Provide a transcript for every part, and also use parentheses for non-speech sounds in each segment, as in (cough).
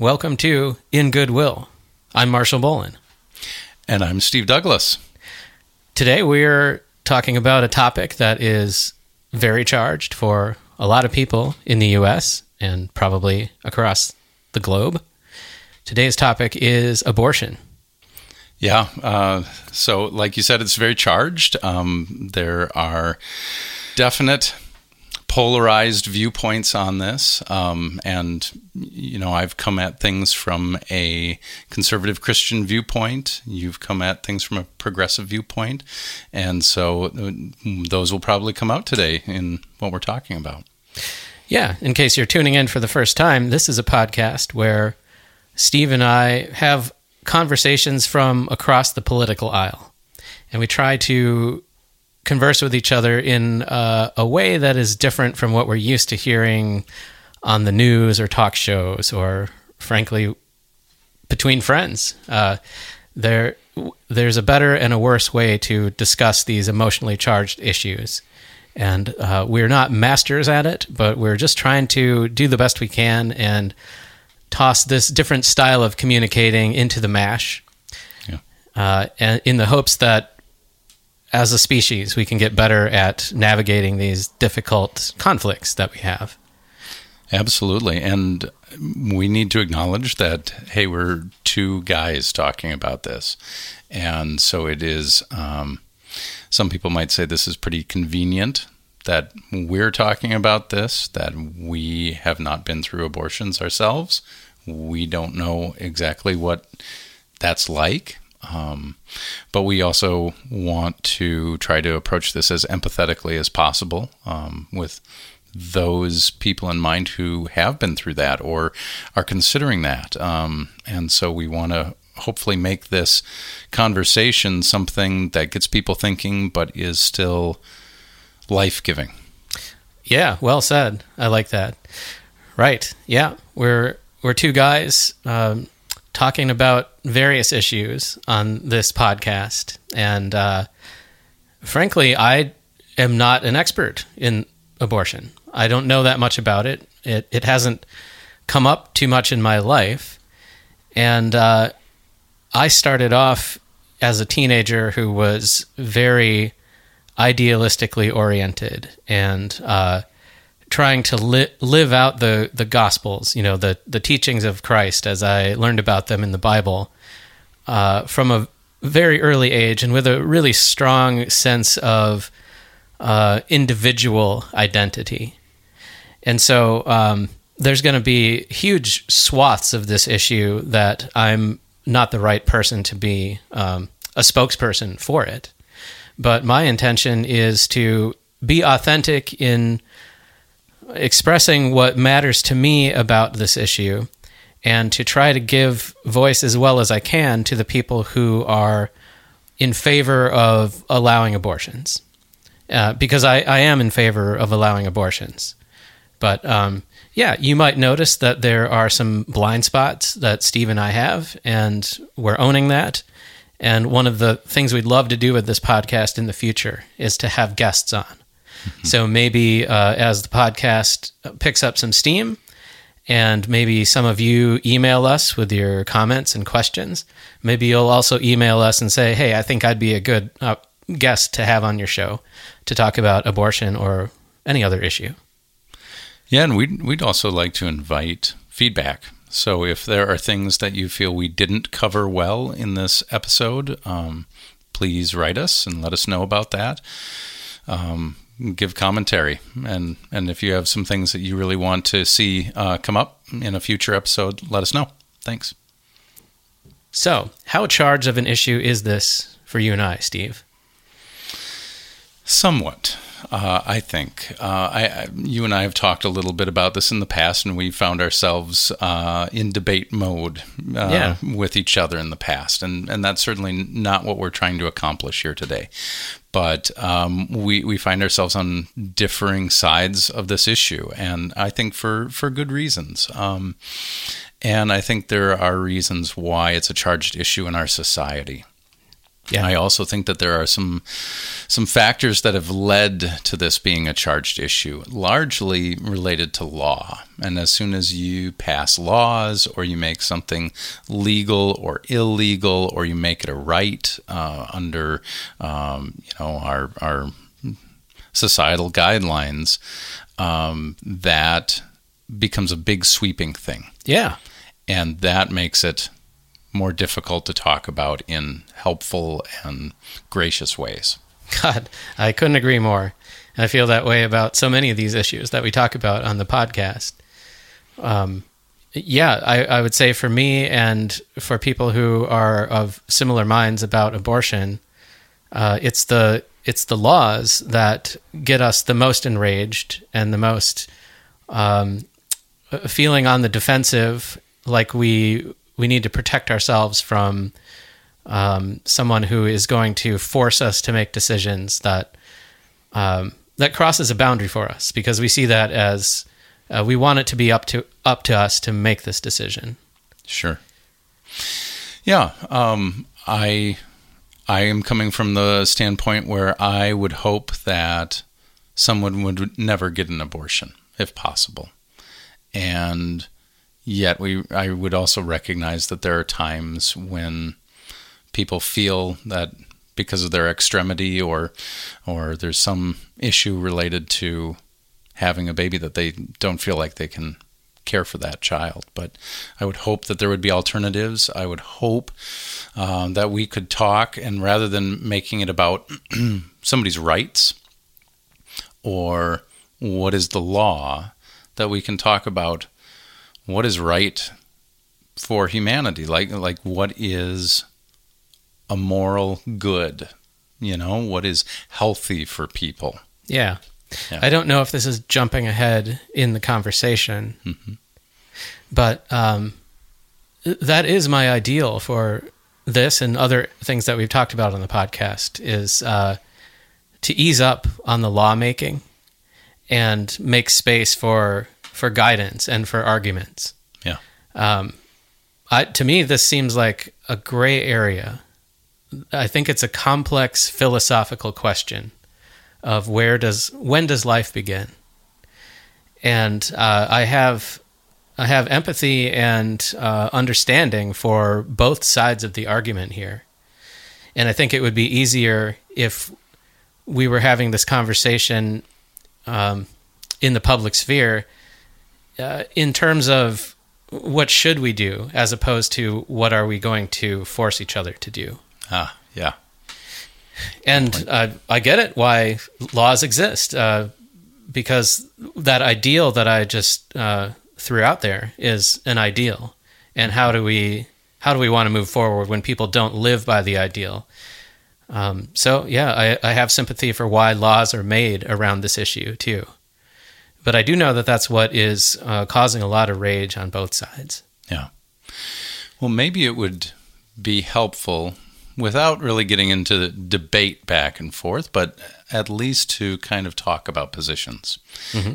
Welcome to In Goodwill. I'm Marshall Bolin. And I'm Steve Douglas. Today we're talking about a topic that is very charged for a lot of people in the US and probably across the globe. Today's topic is abortion. Yeah. Uh, so, like you said, it's very charged. Um, there are definite polarized viewpoints on this. Um, and, you know, I've come at things from a conservative Christian viewpoint. You've come at things from a progressive viewpoint. And so uh, those will probably come out today in what we're talking about. Yeah. In case you're tuning in for the first time, this is a podcast where Steve and I have conversations from across the political aisle. And we try to converse with each other in uh, a way that is different from what we're used to hearing on the news or talk shows or frankly between friends. Uh, there there's a better and a worse way to discuss these emotionally charged issues. And uh, we're not masters at it but we're just trying to do the best we can and toss this different style of communicating into the mash. Yeah. uh, and in the hopes that as a species, we can get better at navigating these difficult conflicts that we have. Absolutely. And we need to acknowledge that, hey, we're two guys talking about this. And so it is, um, some people might say this is pretty convenient that we're talking about this, that we have not been through abortions ourselves. We don't know exactly what that's like. Um, but we also want to try to approach this as empathetically as possible um, with those people in mind who have been through that or are considering that. Um, and so we want to hopefully make this conversation something that gets people thinking but is still life giving. Yeah, well said. I like that. Right. Yeah, we're we're two guys um, talking about various issues on this podcast. And uh, frankly, I am not an expert in abortion. I don't know that much about it. It, it hasn't come up too much in my life. And uh, I started off as a teenager who was very idealistically oriented and uh, trying to li- live out the the gospels, you know, the the teachings of Christ as I learned about them in the Bible uh, from a very early age, and with a really strong sense of uh, individual identity. And so um, there's going to be huge swaths of this issue that I'm not the right person to be um, a spokesperson for it. But my intention is to be authentic in expressing what matters to me about this issue and to try to give voice as well as I can to the people who are in favor of allowing abortions. Uh, because I, I am in favor of allowing abortions. But um, yeah, you might notice that there are some blind spots that Steve and I have, and we're owning that. And one of the things we'd love to do with this podcast in the future is to have guests on. (laughs) So maybe uh, as the podcast picks up some steam, and maybe some of you email us with your comments and questions. Maybe you'll also email us and say, "Hey, I think I'd be a good uh, guest to have on your show to talk about abortion or any other issue." Yeah, and we'd we'd also like to invite feedback. So if there are things that you feel we didn't cover well in this episode, um, please write us and let us know about that. Um, give commentary. And and if you have some things that you really want to see uh, come up in a future episode let us know. Thanks. So how charged of an issue is this for you and i steve? Somewhat uh, I think. Uh, I, I, you and I have talked a little bit about this in the past, and we found ourselves uh, in debate mode uh, yeah. with each other in the past, and and that's certainly not what we're trying to accomplish here today but um, we we find ourselves on differing sides of this issue, and I think for for good reasons. Um, and I think there are reasons why it's a charged issue in our society. Yeah. I also think that there are some some factors that have led to this being a charged issue, largely related to law. And as soon as you pass laws, or you make something legal or illegal, or you make it a right uh, under um, you know our our societal guidelines, um, that becomes a big sweeping thing, Yeah. and that makes it more difficult to talk about in helpful and gracious ways. God, I couldn't agree more. I feel that way about so many of these issues that we talk about on the podcast. Um, yeah, I, I would say for me and for people who are of similar minds about abortion, uh, it's the it's the laws that get us the most enraged and the most um, feeling on the defensive, like we we need to protect ourselves from um, someone who is going to force us to make decisions that um, that crosses a boundary for us because we see that as uh, we want it to be up to up to us to make this decision. Sure. Yeah, um, I I am coming from the standpoint where I would hope that someone would never get an abortion if possible, and yet we I would also recognize that there are times when people feel that because of their extremity or or there's some issue related to having a baby that they don't feel like they can care for that child. But I would hope that there would be alternatives. I would hope um, that we could talk, and rather than making it about (clears throat) somebody's rights or what is the law, that we can talk about what is right for humanity, like like what is a moral good, you know, what is healthy for people. Yeah. Yeah. I don't know if this is jumping ahead in the conversation, but um, that is my ideal for this and other things that we've talked about on the podcast is uh, to ease up on the lawmaking and make space for for guidance and for arguments. Yeah. Um, I, to me, this seems like a gray area. I think it's a complex philosophical question of where does when does life begin, and uh, I have I have empathy and uh, understanding for both sides of the argument here, and I think it would be easier if we were having this conversation um, in the public sphere uh, in terms of what should we do as opposed to what are we going to force each other to do? Ah, yeah. and uh, i get it why laws exist uh, because that ideal that i just uh, threw out there is an ideal. And how do we how do we want to move forward when people don't live by the ideal? Um, so yeah I, I have sympathy for why laws are made around this issue too but i do know that that's what is uh, causing a lot of rage on both sides Yeah. Well, maybe it would be helpful without really getting into the debate back and forth, but at least to kind of talk about positions.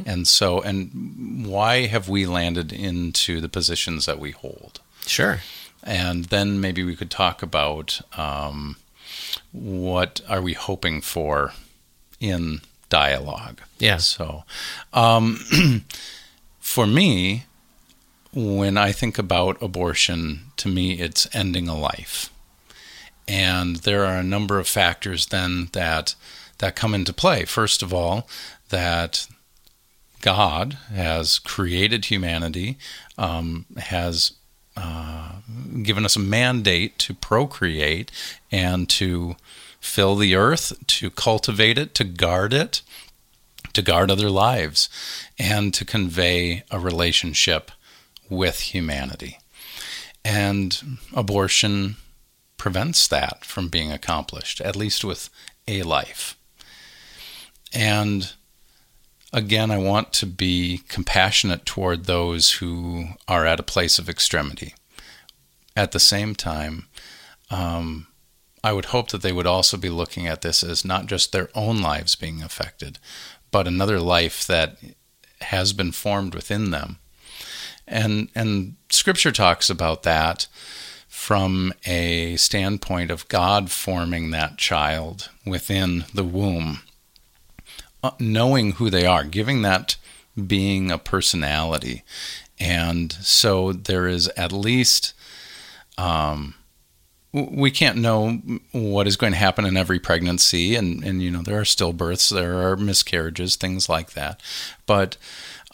And so, and why have we landed into the positions that we hold? sure And then maybe we could talk about um, what are we hoping for in dialogue. Yeah. So, um, (clears throat) for me, when I think about abortion, to me, it's ending a life. And there are a number of factors then that that come into play. First of all, that God has created humanity, um, has uh, given us a mandate to procreate and to fill the earth, to cultivate it, to guard it, to guard other lives, and to convey a relationship with humanity. And abortion prevents that from being accomplished, at least with a life. And again, I want to be compassionate toward those who are at a place of extremity. At the same time, um, I would hope that they would also be looking at this as not just their own lives being affected, but another life that has been formed within them. And and scripture talks about that from a standpoint of God forming that child within the womb, uh, knowing who they are, giving that being a personality. And so there is at least, um, we can't know what is going to happen in every pregnancy. And, and, you know, there are stillbirths, there are miscarriages, things like that. But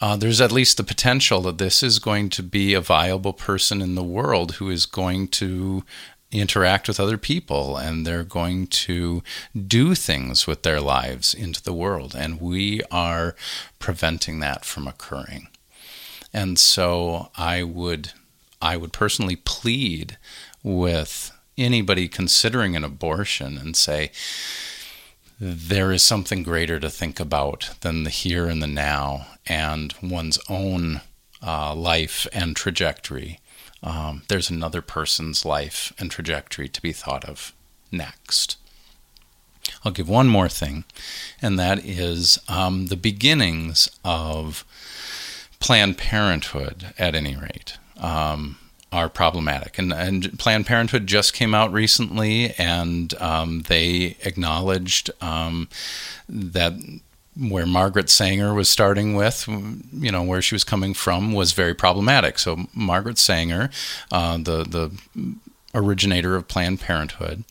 uh, there's at least the potential that this is going to be a viable person in the world who is going to interact with other people and they're going to do things with their lives into the world. And we are preventing that from occurring. And so I would I would personally plead with anybody considering an abortion and say there is something greater to think about than the here and the now and one's own uh, life and trajectory. Um, there's another person's life and trajectory to be thought of next. I'll give one more thing, and that is um, the beginnings of Planned Parenthood, at any rate. Um, are problematic. And, and, Planned Parenthood just came out recently, and um, they acknowledged um, that where Margaret Sanger was starting with, you know, where she was coming from was very problematic. So Margaret Sanger, uh, the the originator of Planned Parenthood,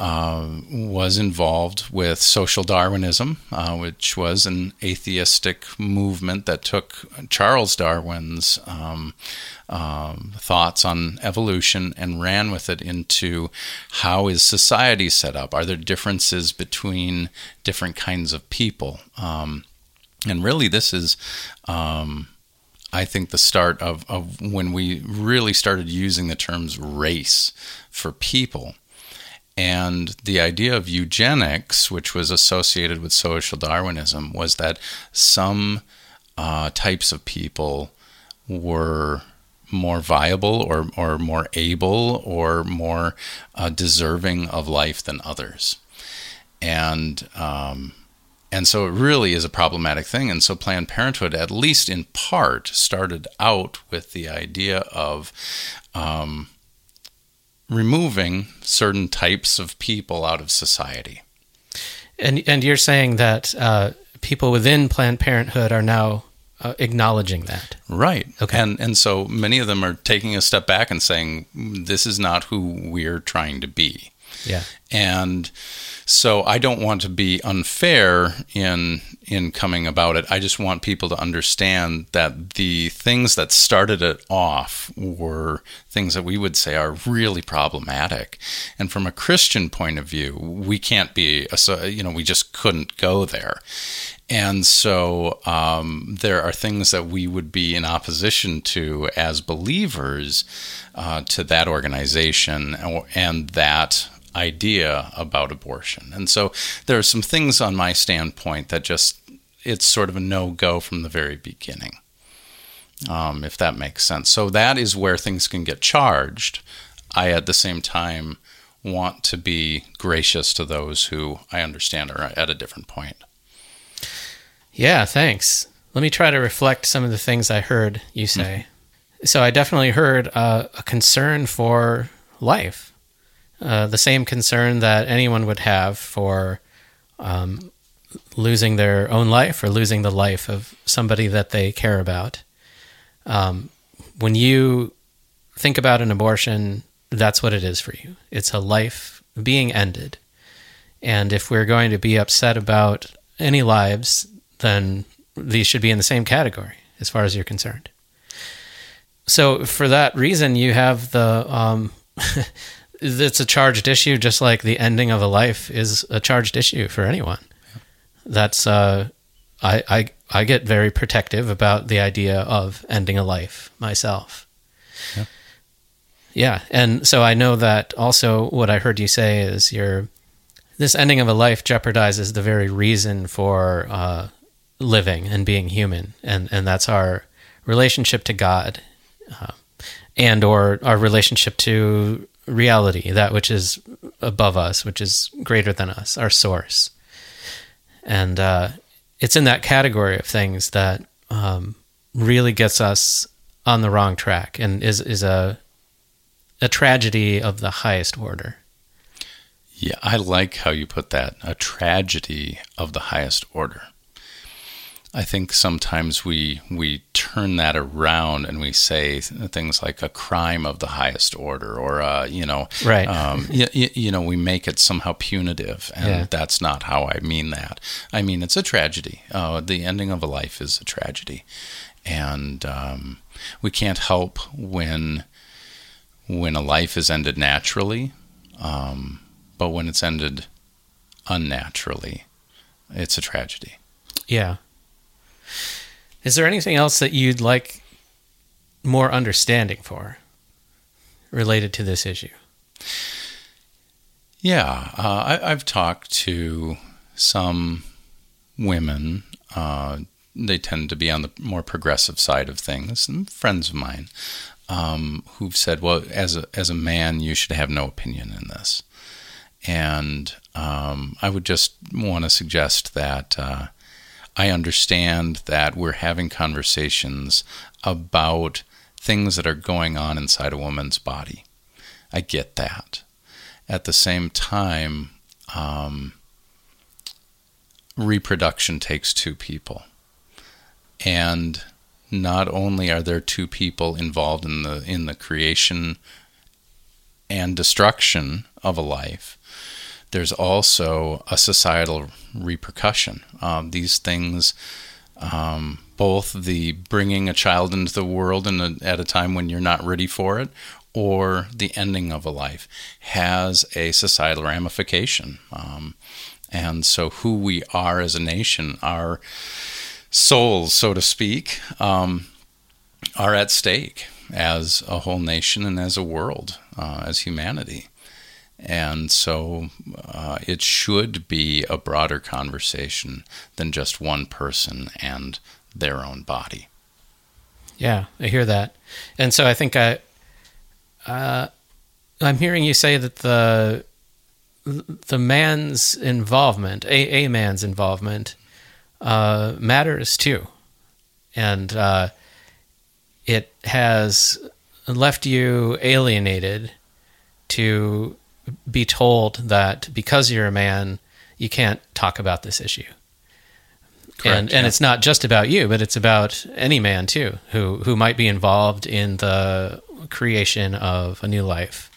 uh, was involved with social Darwinism, uh, which was an atheistic movement that took Charles Darwin's um, um, thoughts on evolution and ran with it into how is society set up? Are there differences between different kinds of people? Um, and really, this is. Um, I think the start of, of when we really started using the terms race for people and the idea of eugenics, which was associated with social Darwinism, was that some uh, types of people were more viable or, or more able or more uh, deserving of life than others. And um, and so it really is a problematic thing. And so Planned Parenthood, at least in part, started out with the idea of um, removing certain types of people out of society. And and you're saying that uh, people within Planned Parenthood are now uh, acknowledging that, right? Okay, and and so many of them are taking a step back and saying, "This is not who we're trying to be." Yeah, and so I don't want to be unfair in in coming about it. I just want people to understand that the things that started it off were things that we would say are really problematic. And from a Christian point of view, we can't be you know we just couldn't go there. And so um, there are things that we would be in opposition to as believers uh, to that organization and that idea about abortion. And so there are some things on my standpoint that just, it's sort of a no go from the very beginning, um, if that makes sense. So that is where things can get charged. I, at the same time, want to be gracious to those who I understand are at a different point. Yeah, thanks. Let me try to reflect some of the things I heard you say. Mm-hmm. So I definitely heard uh, a concern for life uh, the same concern that anyone would have for um, losing their own life or losing the life of somebody that they care about. Um, when you think about an abortion, that's what it is for you. It's a life being ended. And if we're going to be upset about any lives, then these should be in the same category as far as you're concerned. So, for that reason, you have the um, (laughs) it's a charged issue, just like the ending of a life is a charged issue for anyone. That's uh, I I I get very protective about the idea of ending a life myself. Yeah. yeah, and so I know that also what I heard you say is your this ending of a life jeopardizes the very reason for uh, living and being human, and and that's our relationship to God, uh, and or our relationship to reality, that which is above us, which is greater than us, our source. And uh, it's in that category of things that um, really gets us on the wrong track and is is a a tragedy of the highest order. Yeah, I like how you put that. A tragedy of the highest order. I think sometimes we we turn that around and we say things like a crime of the highest order, or uh, you know, right? Um, (laughs) you, you, know, we make it somehow punitive, and Yeah. that's not how I mean that. I mean it's a tragedy. Uh, the ending of a life is a tragedy, and um, we can't help when when a life is ended naturally, um, but when it's ended unnaturally, it's a tragedy. Yeah. Is there anything else that you'd like more understanding for related to this issue? Yeah, uh, I, I've talked to some women. Uh, they tend to be on the more progressive side of things, and friends of mine um, who've said, "Well, as a as a man, you should have no opinion in this." And um, I would just want to suggest that uh, I understand that we're having conversations about things that are going on inside a woman's body. I get that at the same time, um, reproduction takes two people. And not only are there two people involved in the in the creation and destruction of a life, there's also a societal repercussion. Um, these things, um, both the bringing a child into the world a, at a time when you're not ready for it, or the ending of a life, has a societal ramification. Um, and so, who we are as a nation, our souls, so to speak, um, are at stake as a whole nation and as a world, uh, as humanity. And so uh, it should be a broader conversation than just one person and their own body. Yeah, I hear that. And so I think I uh, I'm hearing you say that the the man's involvement, a, a man's involvement, uh, matters too, and uh, it has left you alienated to be told that because you're a man, you can't talk about this issue. Correct, and and it's not just about you, but it's about any man too who who might be involved in the creation of a new life.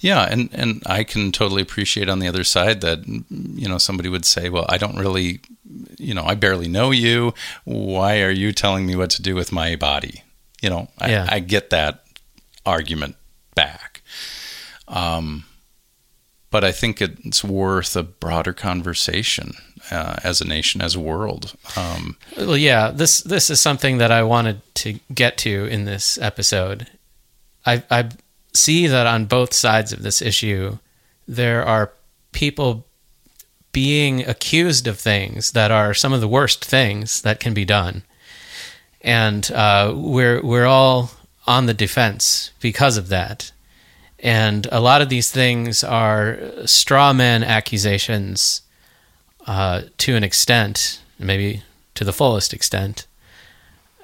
Yeah, and, and I can totally appreciate on the other side that you know somebody would say, "Well, I don't really, you know, I barely know you. Why are you telling me what to do with my body?" You know, I, Yeah. I get that argument back, um, but I think it's worth a broader conversation uh, as a nation, as a world. Um, Well, yeah, this this is something that I wanted to get to in this episode. I I see that on both sides of this issue, there are people being accused of things that are some of the worst things that can be done, and uh, we're we're all on the defense because of that. And a lot of these things are straw man accusations uh, to an extent, maybe to the fullest extent.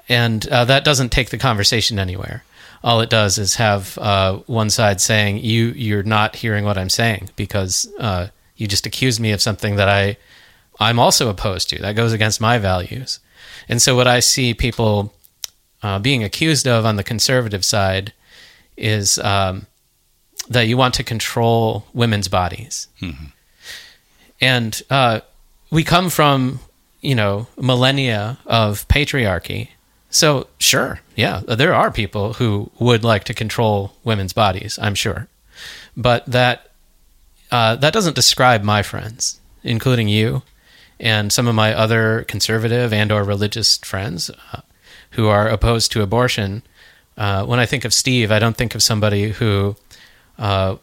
And uh, that doesn't take the conversation anywhere. All it does is have uh, one side saying, "You, you're not hearing what I'm saying because uh, you just accused me of something that I, I'm also opposed to. That goes against my values." And so, what I see people uh, being accused of on the conservative side is um, that you want to control women's bodies. And uh, we come from you know millennia of patriarchy. So sure. Yeah there are people who would like to control women's bodies i'm sure. But that uh, that doesn't describe my friends including you and some of my other conservative and or religious friends uh, who are opposed to abortion. Uh, when i think of steve i don't think of somebody who uh,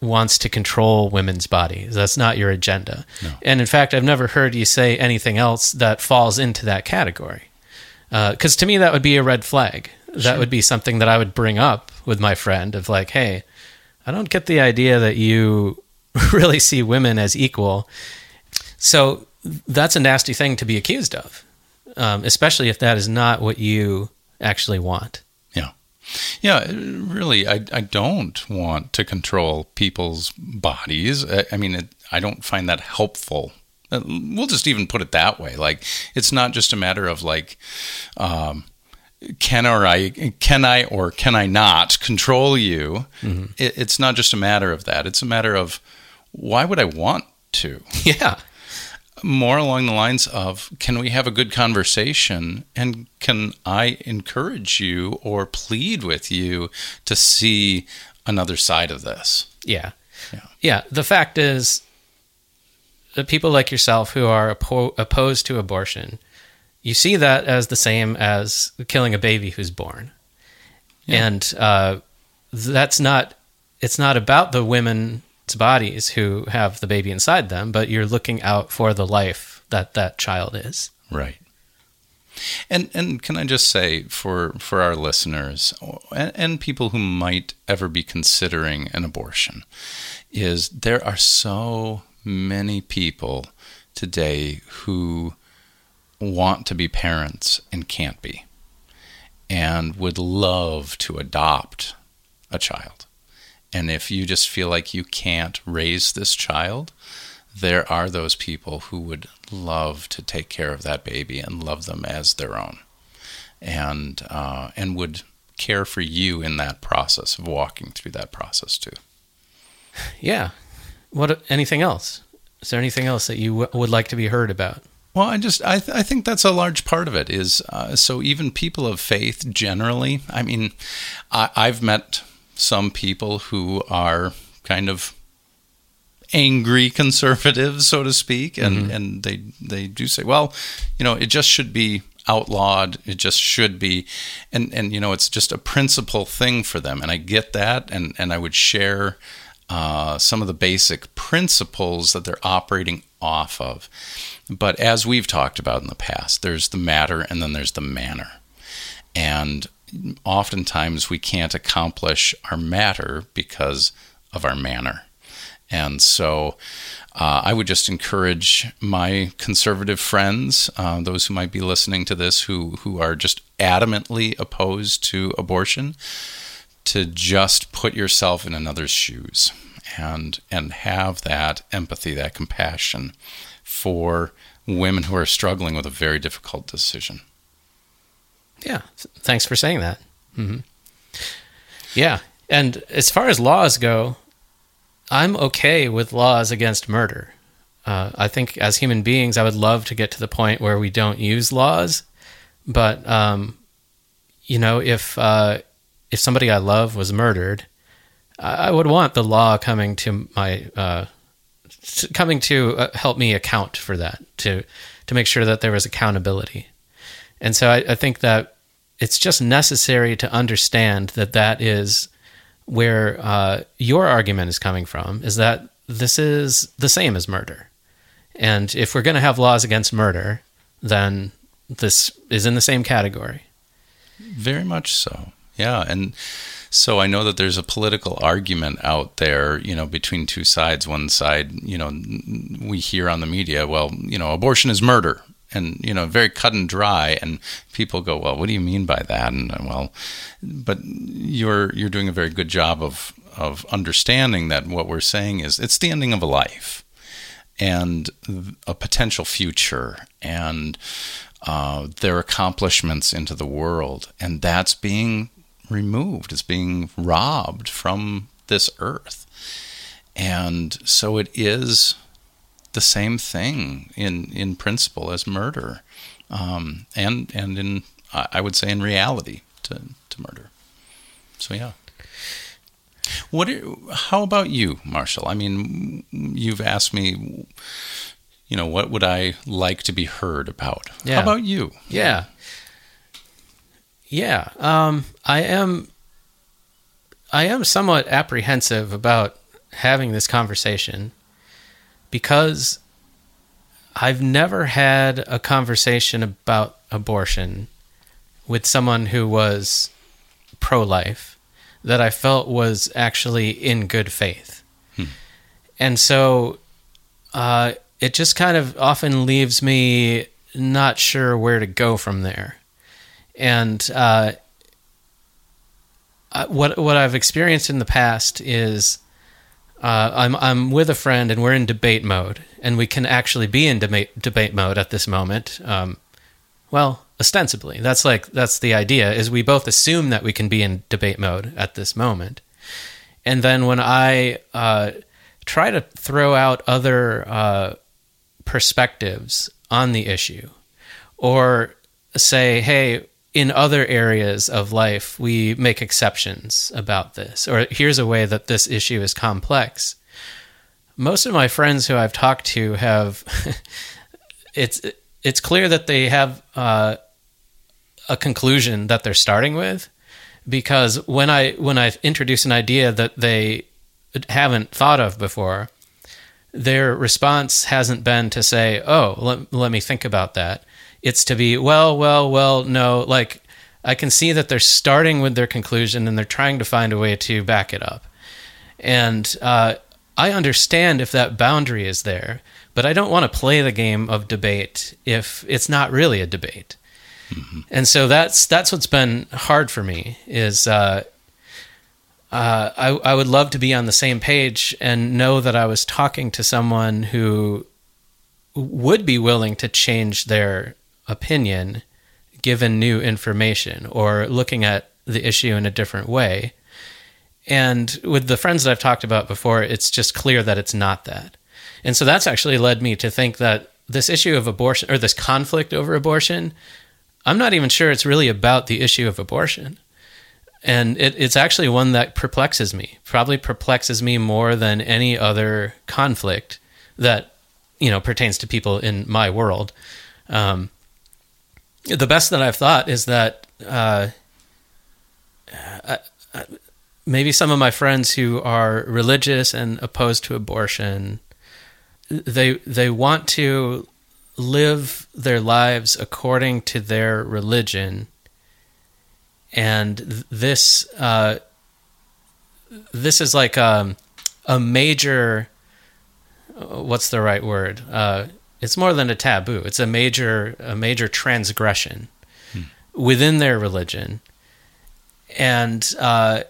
wants to control women's bodies. That's not your agenda. No. And in fact, I've never heard you say anything else that falls into that category. Because to me, that would be a red flag. That would be something that I would bring up with my friend of like, hey, I don't get the idea that you (laughs) really see women as equal. So that's a nasty thing to be accused of, um, especially if that is not what you actually want. Yeah. Yeah, really, I, I don't want to control people's bodies. I, I mean, it, I don't find that helpful. Uh, We'll just even put it that way. Like, it's not just a matter of like, um, can or I can I or can I not control you? It, it's not just a matter of that. It's a matter of why would I want to? (laughs) Yeah. More along the lines of can we have a good conversation and can I encourage you or plead with you to see another side of this? Yeah. Yeah. Yeah. The fact is, the people like yourself who are oppo- opposed to abortion, you see that as the same as killing a baby who's born. Yeah. And uh, that's not, it's not about the women's bodies who have the baby inside them, but you're looking out for the life that that child is. Right. And and can I just say for for our listeners and, and people who might ever be considering an abortion is there are so many people today who want to be parents and can't be and would love to adopt a child. And if you just feel like you can't raise this child, there are those people who would love to take care of that baby and love them as their own, and uh, and would care for you in that process of walking through that process too. (laughs) Yeah. What? Anything else? Is there anything else that you w- would like to be heard about? Well, I just I, th- I think that's a large part of it is uh, so even people of faith generally. I mean, I, I've met some people who are kind of angry conservatives, so to speak, and and they they do say, well, you know, it just should be outlawed. It just should be, and and you know, it's just a principle thing for them, and I get that, and and I would share. Uh, some of the basic principles that they're operating off of. But as we've talked about in the past, there's the matter and then there's the manner. And oftentimes we can't accomplish our matter because of our manner. And so uh, I would just encourage my conservative friends, uh, those who might be listening to this, who, who are just adamantly opposed to abortion, to just put yourself in another's shoes and and have that empathy, that compassion for women who are struggling with a very difficult decision. Yeah. Thanks for saying that. hmm Yeah. And as far as laws go, I'm okay with laws against murder. Uh, I think as human beings, I would love to get to the point where we don't use laws. But, um, you know, if, uh, if somebody I love was murdered, I I would want the law coming to my, uh, coming to uh, help me account for that, to, to make sure that there was accountability. And so I, I think that it's just necessary to understand that that is where uh, your argument is coming from is that this is the same as murder. And if we're going to have laws against murder, then this is in the same category. Very much so. Yeah, and so I know that there's a political argument out there, you know, between two sides. One side, you know, we hear on the media, well, you know, abortion is murder, and you know, very cut and dry. And people go, well, what do you mean by that? And well, but you're you're doing a very good job of of understanding that what we're saying is it's the ending of a life and a potential future and uh, their accomplishments into the world, and that's being removed. It's being robbed from this earth, and so it is the same thing in in principle as murder, um, and and in I would say in reality to to murder. So yeah. What? Are, how about you, Marshall? I mean, you've asked me, you know, what would I like to be heard about? Yeah. How about you? Yeah. Yeah. Um, I am I am somewhat apprehensive about having this conversation because I've never had a conversation about abortion with someone who was pro life that I felt was actually in good faith. And so uh, it just kind of often leaves me not sure where to go from there. And uh, uh, what what I've experienced in the past is uh, I'm I'm with a friend and we're in debate mode, and we can actually be in debate debate mode at this moment. Um, well, ostensibly, that's like that's the idea. Is we both assume that we can be in debate mode at this moment, and then when I uh, try to throw out other uh, perspectives on the issue, or say, hey, in other areas of life, we make exceptions about this, or here's a way that this issue is complex. Most of my friends who I've talked to have, (laughs) it's it's clear that they have uh, a conclusion that they're starting with, because when I when I introduce an idea that they haven't thought of before, their response hasn't been to say, "Oh, let, let me think about that." It's to be well well well no like i can see that they're starting with their conclusion and they're trying to find a way to back it up and uh, i understand if that boundary is there but i don't want to play the game of debate if it's not really a debate mm-hmm. and so that's that's what's been hard for me is uh, uh, I, I would love to be on the same page and know that I was talking to someone who would be willing to change their opinion given new information or looking at the issue in a different way. And with the friends that I've talked about before, it's just clear that it's not that. And so that's actually led me to think that this issue of abortion or this conflict over abortion, I'm not even sure it's really about the issue of abortion. And it, it's actually one that perplexes me, probably perplexes me more than any other conflict that, you know, pertains to people in my world. Um, the best that I've thought is that uh, I, maybe some of my friends who are religious and opposed to abortion, they they want to live their lives according to their religion, and this uh, this is like a, um, a major. What's the right word? Uh, it's more than a taboo. It's a major a major transgression hmm. within their religion. And uh,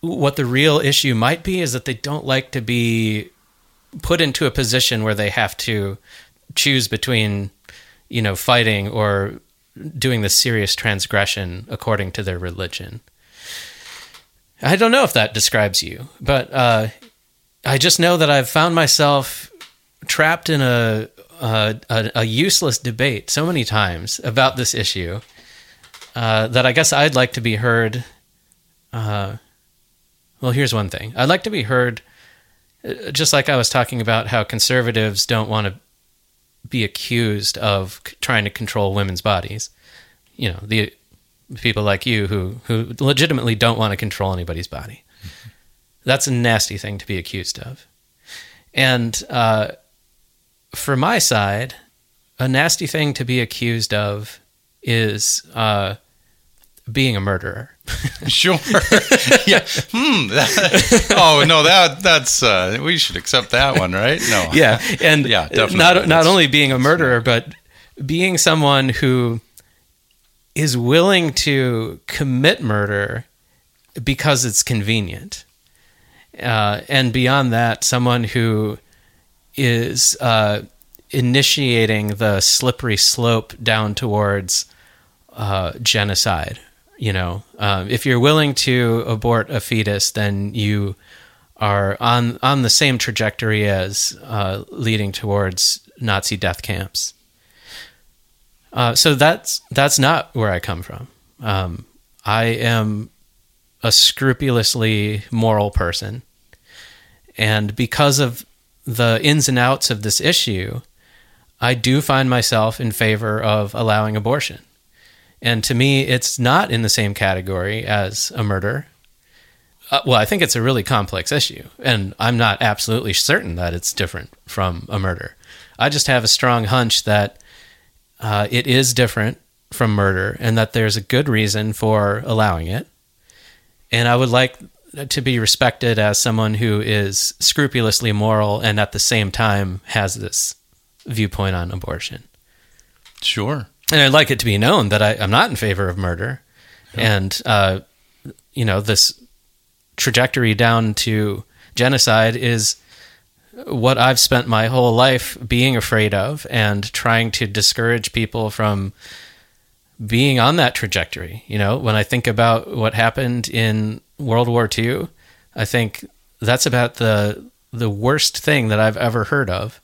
what the real issue might be is that they don't like to be put into a position where they have to choose between, you know, fighting or doing the serious transgression according to their religion. I don't know if that describes you, but uh, I just know that I've found myself trapped in a uh, a, a, useless debate so many times about this issue uh, that I guess I'd like to be heard. Uh, well, here's one thing I'd like to be heard, uh, just like I was talking about how conservatives don't want to be accused of c- trying to control women's bodies. You know, the people like you who, who legitimately don't want to control anybody's body. Mm-hmm. That's a nasty thing to be accused of. And uh, for my side, a nasty thing to be accused of is uh, being a murderer. (laughs) sure. yeah. Hmm. That, (laughs) oh no, that that's uh, we should accept that one, right? No. (laughs) Yeah, and yeah, definitely. Not not only being a murderer, but being someone who is willing to commit murder because it's convenient, uh, and beyond that, someone who is uh, initiating the slippery slope down towards uh, genocide. You know, um, if you're willing to abort a fetus, then you are on on the same trajectory as uh, leading towards Nazi death camps. Uh, so that's that's not where I come from. Um, I am a scrupulously moral person, and because of the ins and outs of this issue, I do find myself in favor of allowing abortion. And to me, it's not in the same category as a murder. Uh, well, I think it's a really complex issue, and I'm not absolutely certain that it's different from a murder. I just have a strong hunch that uh, it is different from murder and that there's a good reason for allowing it. And I would like to be respected as someone who is scrupulously moral and at the same time has this viewpoint on abortion. Sure. And I'd like it to be known that I, am not in favor of murder. Yeah. And uh, you know, this trajectory down to genocide is what I've spent my whole life being afraid of and trying to discourage people from being on that trajectory. You know, when I think about what happened in World War II, I think that's about the the worst thing that I've ever heard of,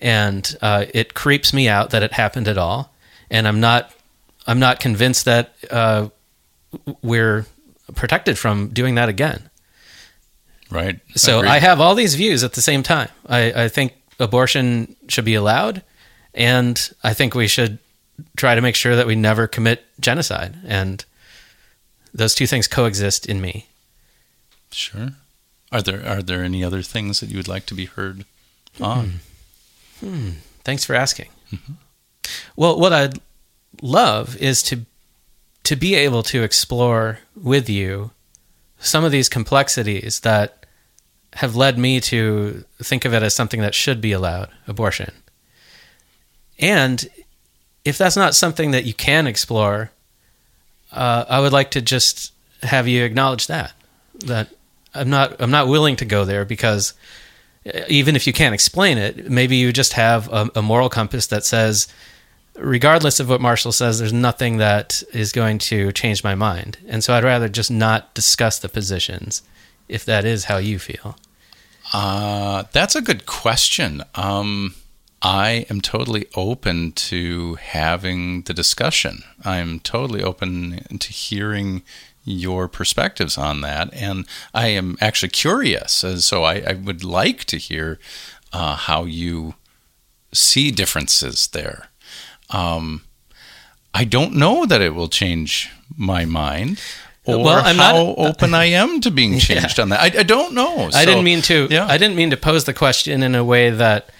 and uh, it creeps me out that it happened at all. And I'm not I'm not convinced that uh, we're protected from doing that again. Right. So Agreed. I have all these views at the same time. I, I think abortion should be allowed, and I think we should try to make sure that we never commit genocide. And those two things coexist in me. Sure. Are there are there any other things that you would like to be heard on? Hmm. Thanks for asking. Well, what I'd love is to to be able to explore with you some of these complexities that have led me to think of it as something that should be allowed, abortion. And if that's not something that you can explore, uh, I would like to just have you acknowledge that that I'm not I'm not willing to go there because even if you can't explain it, maybe you just have a, a moral compass that says, regardless of what Marshall says, there's nothing that is going to change my mind. And so I'd rather just not discuss the positions if that is how you feel. Uh, that's a good question. Um, I am totally open to having the discussion. I'm totally open to hearing your perspectives on that, and I am actually curious. And so I, I would like to hear uh, how you see differences there. Um, I don't know that it will change my mind. Or Well, I'm how not- open I am to being (laughs) changed on that. I, I don't know. I didn't mean to. yeah. I didn't mean to pose the question in a way that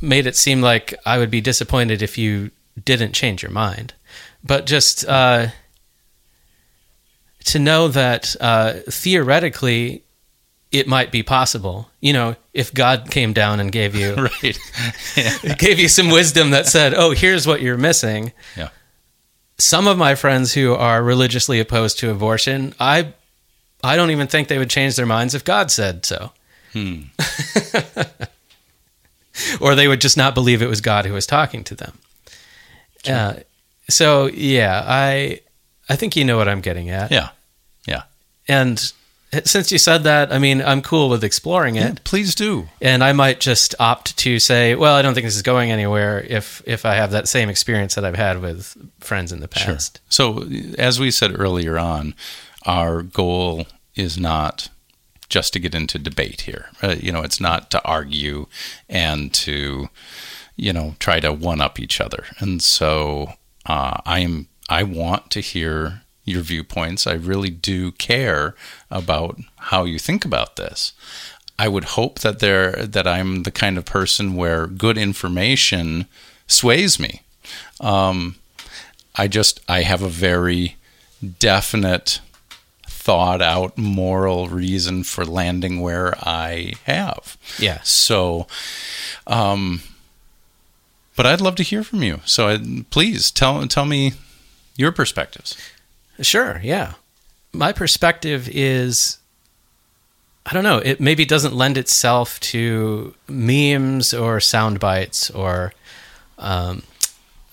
made it seem like I would be disappointed if you didn't change your mind, but just uh, to know that uh, theoretically it might be possible. You know, if God came down and gave you (laughs) right. Yeah. (laughs) gave you some wisdom that said, "Oh, here's what you're missing." Yeah. Some of my friends who are religiously opposed to abortion, I I don't even think they would change their minds if God said so. Hmm. (laughs) (laughs) or they would just not believe it was God who was talking to them. Uh, so yeah, I I think you know what I'm getting at. Yeah. Yeah. And since you said that, I mean, I'm cool with exploring it. Yeah, please do. and I might just opt to say, well, I don't think this is going anywhere if if I have that same experience that I've had with friends in the past. So, as we said earlier on, our goal is not just to get into debate here. Uh, you know, it's not to argue and to, you know, try to one up each other. And so, uh, I am. I want to hear your viewpoints. I really do care about how you think about this. I would hope that there that I'm the kind of person where good information sways me. Um, I just I have a very definite thought out moral reason for landing where I have. Yeah. So um but I'd love to hear from you. So I, please tell tell me your perspectives. Sure, yeah. My perspective is I don't know, it maybe doesn't lend itself to memes or sound bites or um,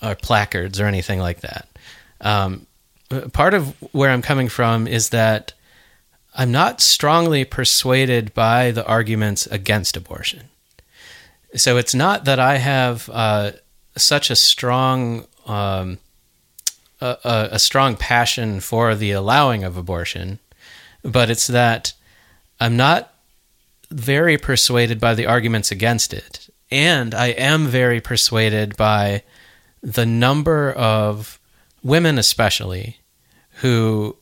or placards or anything like that. Um, part of where I'm coming from is that I'm not strongly persuaded by the arguments against abortion. So it's not that I have uh, such a strong um, a, a strong passion for the allowing of abortion, but it's that I'm not very persuaded by the arguments against it. And I am very persuaded by the number of women, especially, who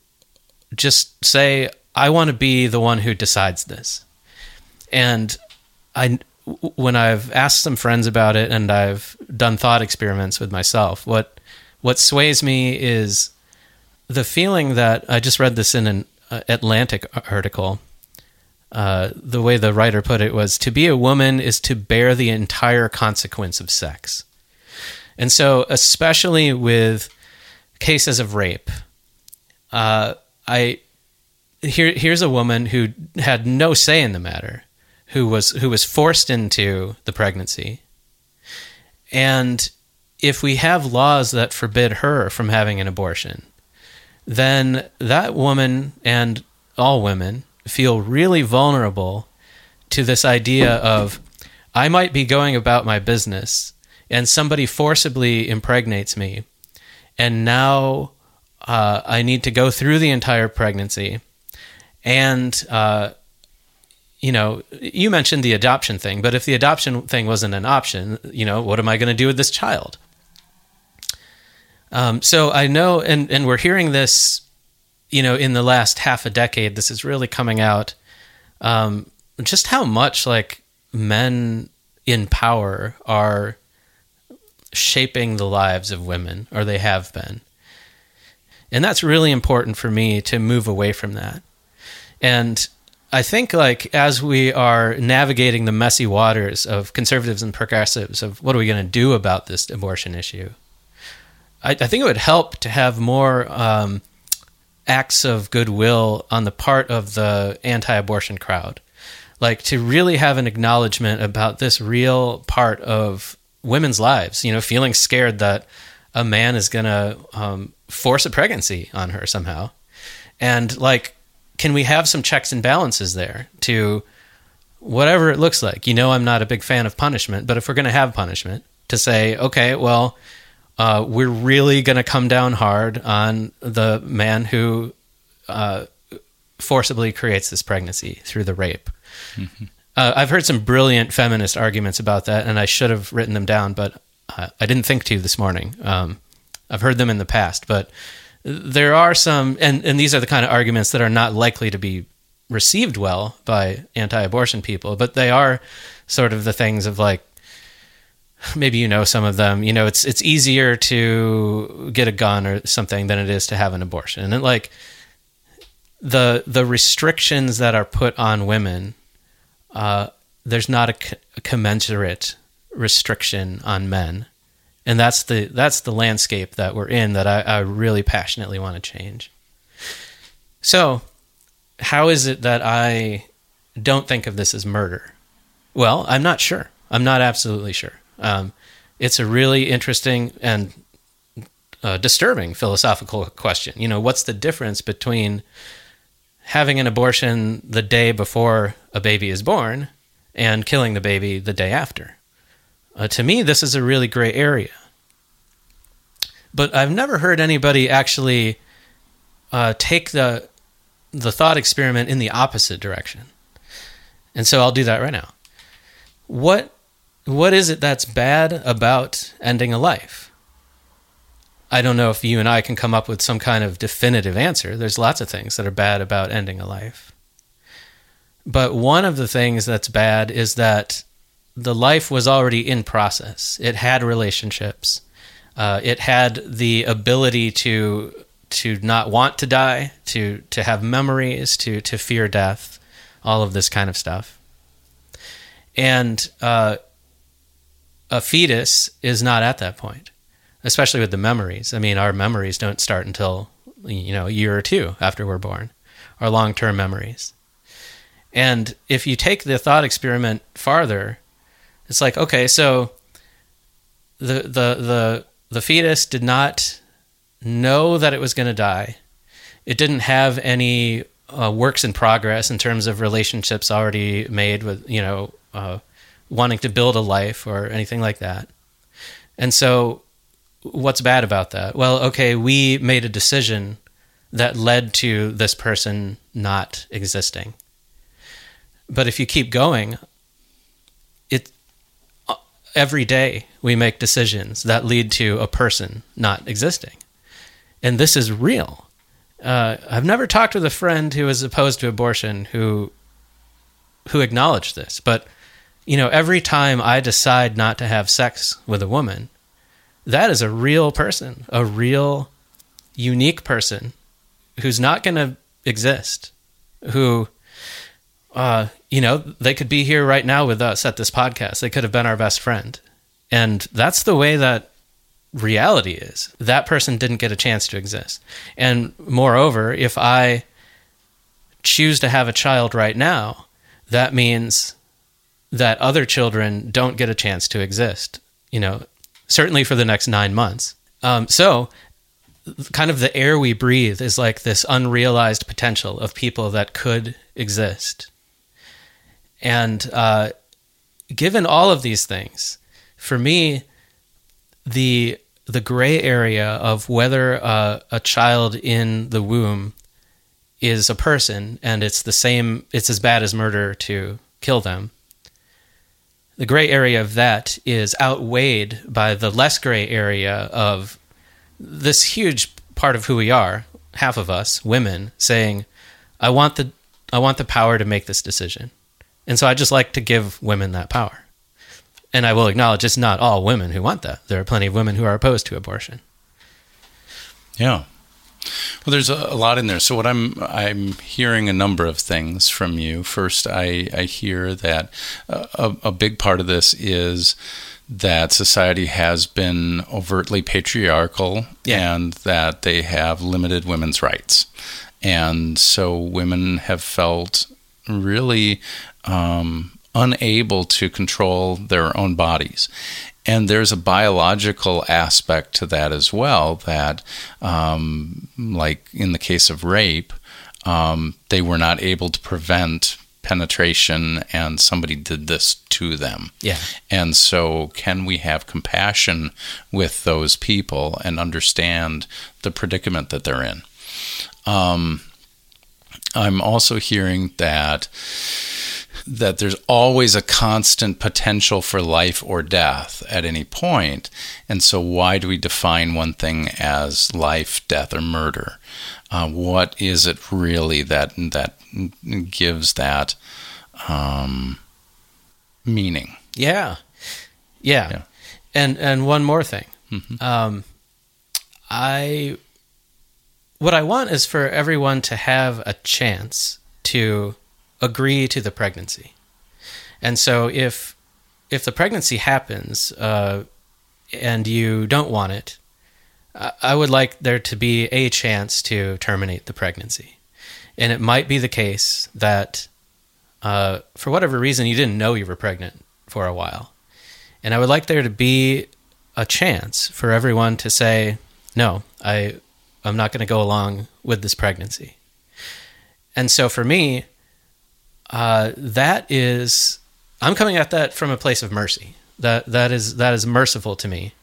just say, I want to be the one who decides this. And I, when I've asked some friends about it and I've done thought experiments with myself, what what sways me is the feeling that I just read this in an uh, Atlantic article. Uh, the way the writer put it was to be a woman is to bear the entire consequence of sex. And so, especially with cases of rape, uh, I here here's a woman who had no say in the matter, who was who was forced into the pregnancy. And if we have laws that forbid her from having an abortion, then that woman and all women feel really vulnerable to this idea of I might be going about my business and somebody forcibly impregnates me, and now uh, I need to go through the entire pregnancy. And, uh, you know, you mentioned the adoption thing, but if the adoption thing wasn't an option, you know, what am I going to do with this child? Um, so I know, and, and we're hearing this, you know, in the last half a decade, this is really coming out. Um, just how much like men in power are shaping the lives of women, or they have been. And that's really important for me to move away from that. And I think like as we are navigating the messy waters of conservatives and progressives of what are we going to do about this abortion issue, I, I think it would help to have more um, acts of goodwill on the part of the anti-abortion crowd, like to really have an acknowledgement about this real part of women's lives. You know, feeling scared that a man is going to um, force a pregnancy on her somehow, and like, can we have some checks and balances there to whatever it looks like? You know, I'm not a big fan of punishment, but if we're going to have punishment, to say, okay, well, uh, we're really going to come down hard on the man who uh, forcibly creates this pregnancy through the rape. Mm-hmm. Uh, I've heard some brilliant feminist arguments about that, and I should have written them down, but uh, I didn't think to this morning. Um, I've heard them in the past, but there are some, and, and these are the kind of arguments that are not likely to be received well by anti abortion people, but they are sort of the things of like, maybe you know some of them. You know, it's it's easier to get a gun or something than it is to have an abortion, and like the the restrictions that are put on women uh, there's not a, commensurate restriction on men, and that's the that's the landscape that we're in that I, I really passionately want to change. So, how is it that I don't think of this as murder? Well, I'm not sure. I'm not absolutely sure. Um, it's a really interesting and uh, disturbing philosophical question. You know, what's the difference between having an abortion the day before a baby is born and killing the baby the day after. Uh, to me, this is a really gray area. But I've never heard anybody actually uh, take the the thought experiment in the opposite direction. And so I'll do that right now. What what is it that's bad about ending a life? I don't know if you and I can come up with some kind of definitive answer. There's lots of things that are bad about ending a life. But one of the things that's bad is that the life was already in process. It had relationships. Uh, it had the ability to to not want to die, to to have memories, to to fear death, all of this kind of stuff. And uh, a fetus is not at that point especially with the memories. I mean, our memories don't start until you know a year or two after we're born, our long-term memories. And if you take the thought experiment farther, it's like okay, so the the the the fetus did not know that it was going to die. It didn't have any uh, works in progress in terms of relationships already made with you know uh, wanting to build a life or anything like that. And so what's bad about that? Well, okay, we made a decision that led to this person not existing. But if you keep going, it every day we make decisions that lead to a person not existing. And this is real. Uh, I've never talked with a friend who is opposed to abortion who who acknowledged this, but you know, every time I decide not to have sex with a woman, that is a real person, a real unique person who's not going to exist, who, uh, you know, they could be here right now with us at this podcast. They could have been our best friend. And that's the way that reality is. That person didn't get a chance to exist. And moreover, if I choose to have a child right now, that means that other children don't get a chance to exist, you know, certainly for the next nine months. Um, so, kind of the air we breathe is like this unrealized potential of people that could exist. And uh, given all of these things, for me, the the gray area of whether uh, a child in the womb is a person and it's the same, it's as bad as murder to kill them. The gray area of that is outweighed by the less gray area of this huge part of who we are, half of us, women, saying, I want the I want the power to make this decision. And so I just like to give women that power. And I will acknowledge it's not all women who want that. There are plenty of women who are opposed to abortion. Yeah. Well, there's a, lot in there. So what I'm I'm hearing a number of things from you. First, I I hear that a, a big part of this is that society has been overtly patriarchal yeah. and that they have limited women's rights, and so women have felt really um, unable to control their own bodies. And there's a biological aspect to that as well, that, um, like in the case of rape, um, they were not able to prevent penetration and somebody did this to them. Yeah. And so, can we have compassion with those people and understand the predicament that they're in? Um, I'm also hearing that that there's always a constant potential for life or death at any point. And so, why do we define one thing as life, death, or murder? Uh, what is it really that that gives that um, meaning? Yeah. yeah, yeah, And and one more thing, mm-hmm. um, I what I want is for everyone to have a chance to agree to the pregnancy. And so if if the pregnancy happens uh, and you don't want it, I would like there to be a chance to terminate the pregnancy. And it might be the case that uh, for whatever reason you didn't know you were pregnant for a while. And I would like there to be a chance for everyone to say, no, I, I'm not going to go along with this pregnancy. And so for me, uh, that is I'm coming at that from a place of mercy. That that is that is merciful to me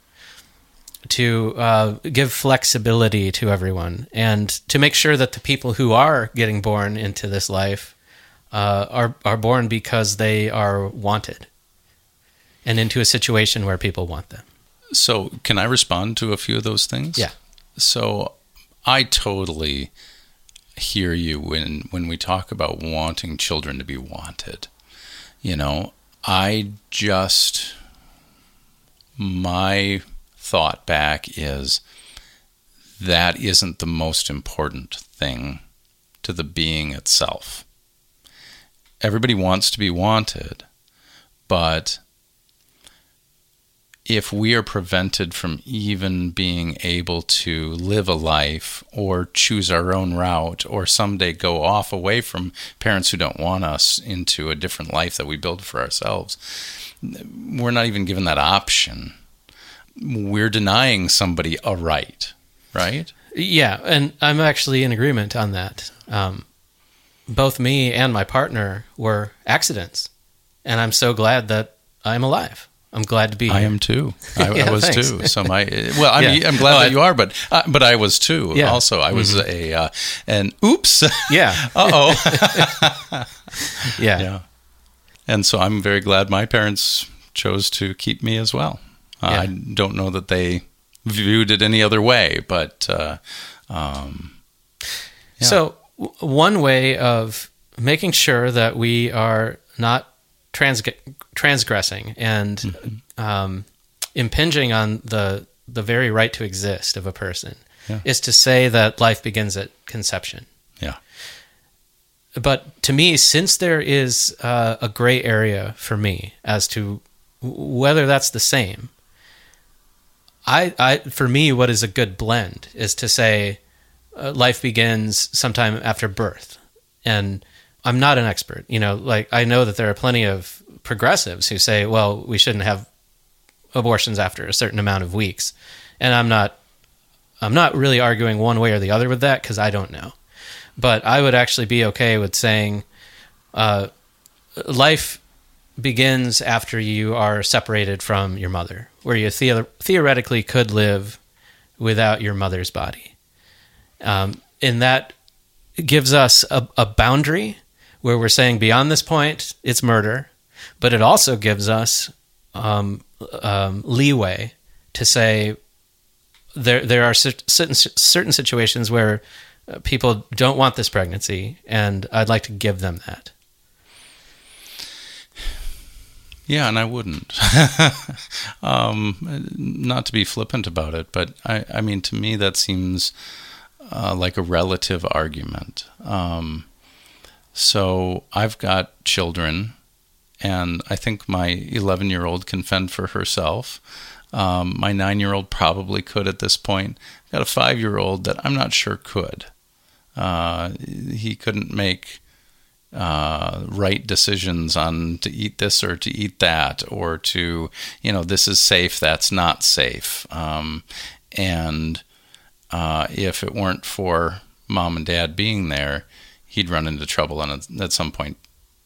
to uh, give flexibility to everyone and to make sure that the people who are getting born into this life uh, are are born because they are wanted and into a situation where people want them. So, can I respond to a few of those things? Yeah. So, I totally hear you when when we talk about wanting children to be wanted. You know, I just my thought back is that isn't the most important thing to the being itself. Everybody wants to be wanted, but if we are prevented from even being able to live a life or choose our own route or someday go off away from parents who don't want us into a different life that we build for ourselves, we're not even given that option. We're denying somebody a right, right? Yeah, and I'm actually in agreement on that. Um, both me and my partner were accidents, and I'm so glad that I'm alive. I'm glad to be. Here. I am too. (laughs) I, yeah, I was thanks. too. So my well, I'm, (laughs) yeah. I'm glad oh, that you are, but uh, but I was too. Yeah. Also, I was mm-hmm. a uh, and oops. (laughs) Yeah. uh oh. yeah. Yeah. And so I'm very glad my parents chose to keep me as well. Uh, I don't know that they viewed it any other way, but uh, um, so w- one way of making sure that we are not trans- transgressing and mm-hmm. um, impinging on the the very right to exist of a person yeah. is to say that life begins at conception. Yeah. But to me, since there is uh, a gray area for me as to whether that's the same, I, I for me, what is a good blend is to say uh, life begins sometime after birth, and I'm not an expert. You know, like I know that there are plenty of progressives who say, well, we shouldn't have abortions after a certain amount of weeks, and I'm not. I'm not really arguing one way or the other with that because I don't know, but I would actually be okay with saying, uh, life begins after you are separated from your mother, where you the- theoretically could live without your mother's body. Um, and that gives us a, a boundary where we're saying beyond this point, it's murder, but it also gives us um, um, leeway to say there there are certain certain situations where uh, people don't want this pregnancy, and I'd like to give them that. Yeah, and I wouldn't. (laughs) um, not to be flippant about it, but I, I mean, to me, that seems uh, like a relative argument. Um, so I've got children, and I think my 11 year old can fend for herself. Um, my nine year old probably could at this point. I've got a five year old that I'm not sure could. Uh, he couldn't make uh, right decisions on to eat this or to eat that, or to, you know, this is safe, that's not safe. Um, and uh, if it weren't for mom and dad being there, he'd run into trouble and at some point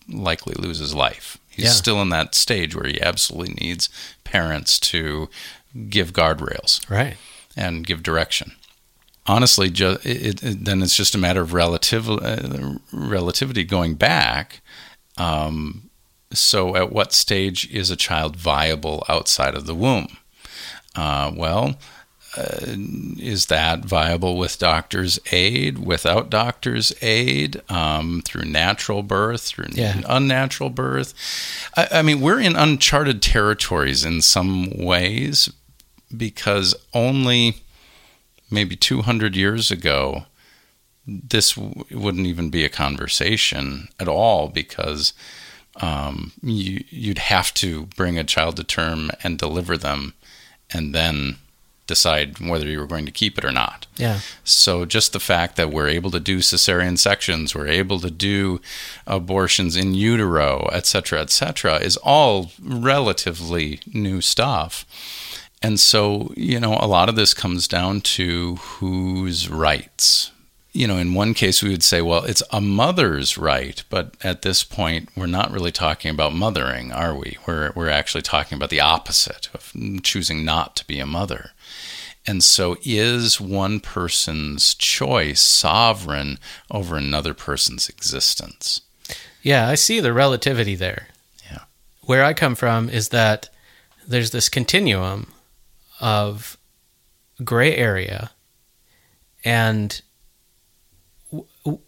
likely lose his life. He's yeah. still in that stage where he absolutely needs parents to give guardrails, right, and give direction honestly, just, it, it, then it's just a matter of relativ- uh, relativity going back. Um, so, at what stage is a child viable outside of the womb? Uh, well, uh, is that viable with doctor's aid, without doctor's aid, um, through natural birth, through yeah. unnatural birth? I, I mean, we're in uncharted territories in some ways because only maybe 200 years ago, this w- wouldn't even be a conversation at all because um, you, you'd have to bring a child to term and deliver them and then decide whether you were going to keep it or not. Yeah. So just the fact that we're able to do cesarean sections, we're able to do abortions in utero, et cetera, et cetera, is all relatively new stuff. And so, you know, a lot of this comes down to whose rights. You know, in one case, we would say, well, it's a mother's right, but at this point, we're not really talking about mothering, are we? We're, we're actually talking about the opposite of choosing not to be a mother. And so, is one person's choice sovereign over another person's existence? Yeah, I see the relativity there. Yeah. Where I come from is that there's this continuum of gray area, and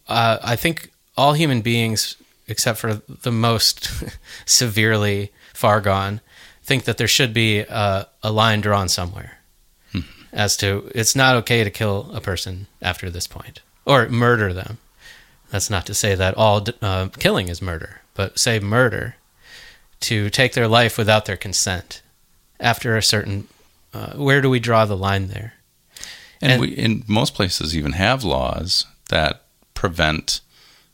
uh, I think all human beings, except for the most (laughs) severely far gone, think that there should be a, a line drawn somewhere. As to it's not okay to kill a person after this point or murder them. That's not to say that all uh, killing is murder, but say murder to take their life without their consent after a certain uh, where do we draw the line there? And, and we, in most places, even have laws that prevent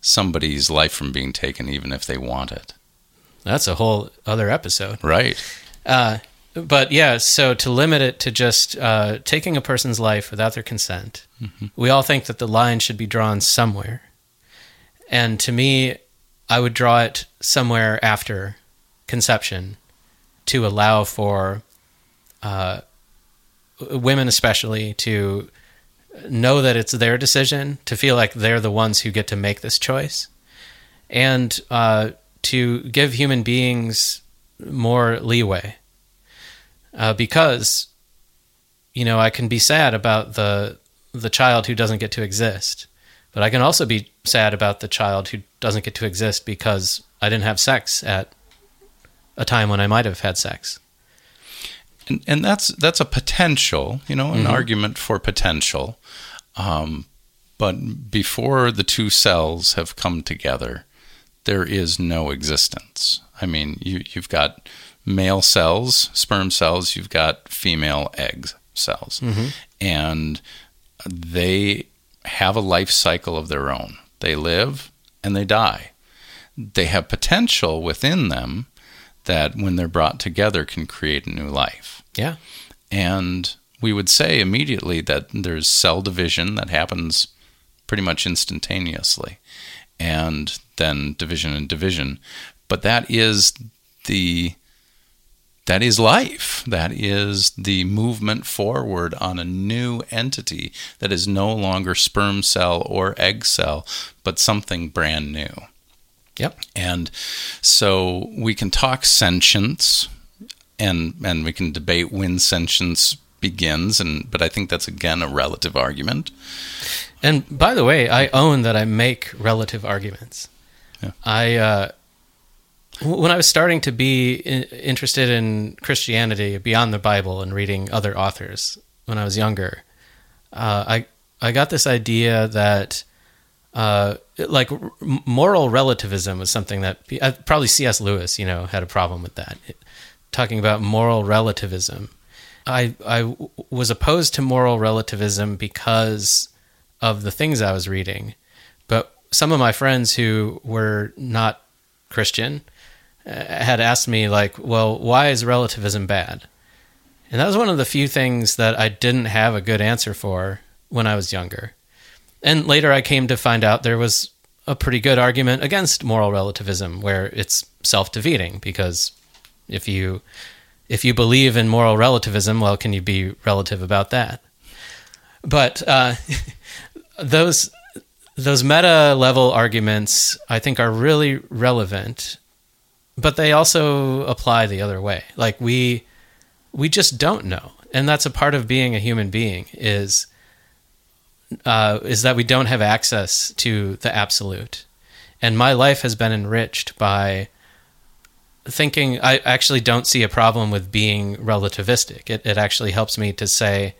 somebody's life from being taken, even if they want it. That's a whole other episode, right? Uh, but yeah, so to limit it to just uh, taking a person's life without their consent, mm-hmm. we all think that the line should be drawn somewhere. And to me, I would draw it somewhere after conception to allow for uh, women especially to know that it's their decision, to feel like they're the ones who get to make this choice, and uh, to give human beings more leeway. Uh, because, you know, I can be sad about the the child who doesn't get to exist, but I can also be sad about the child who doesn't get to exist because I didn't have sex at a time when I might have had sex and, and that's that's a potential, you know, an mm-hmm. argument for potential. Um, but before the two cells have come together, there is no existence. I mean, you you've got male cells, sperm cells, you've got female egg cells, mm-hmm. and they have a life cycle of their own. They live, and they die. They have potential within them that, when they're brought together, can create a new life. Yeah. And we would say immediately that there's cell division that happens pretty much instantaneously, and then division and division. But that is the that is life. That is the movement forward on a new entity that is no longer sperm cell or egg cell, but something brand new. Yep. And so we can talk sentience and and we can debate when sentience begins and but I think that's again a relative argument. And by the way, I own that I make relative arguments. Yeah. I uh, when I was starting to be in, interested in Christianity beyond the Bible and reading other authors when I was younger, uh, I I got this idea that uh, like moral relativism was something that uh, probably C.S. Lewis, you know, had a problem with that. Talking about moral relativism, I I was opposed to moral relativism because of the things I was reading, but some of my friends who were not Christian had asked me like, "Well, why is relativism bad?" And that was one of the few things that I didn't have a good answer for when I was younger. And later I came to find out there was a pretty good argument against moral relativism where it's self-defeating because if you if you believe in moral relativism, well, can you be relative about that? But uh, (laughs) those those meta level arguments I think are really relevant, but they also apply the other way. Like we we just don't know, and that's a part of being a human being is uh, is that we don't have access to the absolute. And my life has been enriched by thinking I actually don't see a problem with being relativistic. It, it actually helps me to say,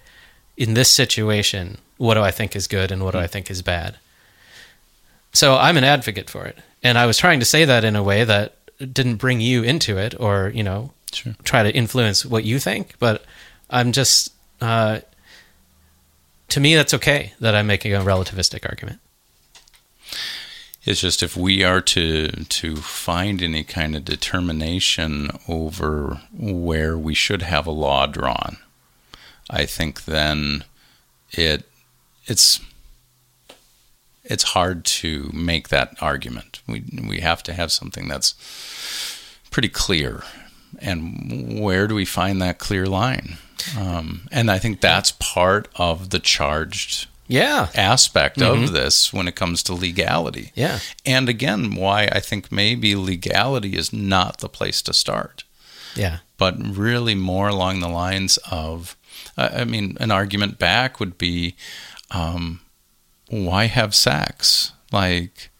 in this situation, what do I think is good and what do I think is bad? So I'm an advocate for it. And I was trying to say that in a way that didn't bring you into it or, you know, Sure. try to influence what you think, but I'm just, uh, to me, that's okay that I'm making a relativistic argument. It's just if we are to to find any kind of determination over where we should have a law drawn, I think then it it's it's hard to make that argument. We we have to have something that's pretty clear. And where do we find that clear line? Um, and I think that's part of the charged Yeah. aspect of this when it comes to legality. Yeah. And again, why I think maybe legality is not the place to start, Yeah. but really more along the lines of, I I mean, an argument back would be, um, why have sex? Like,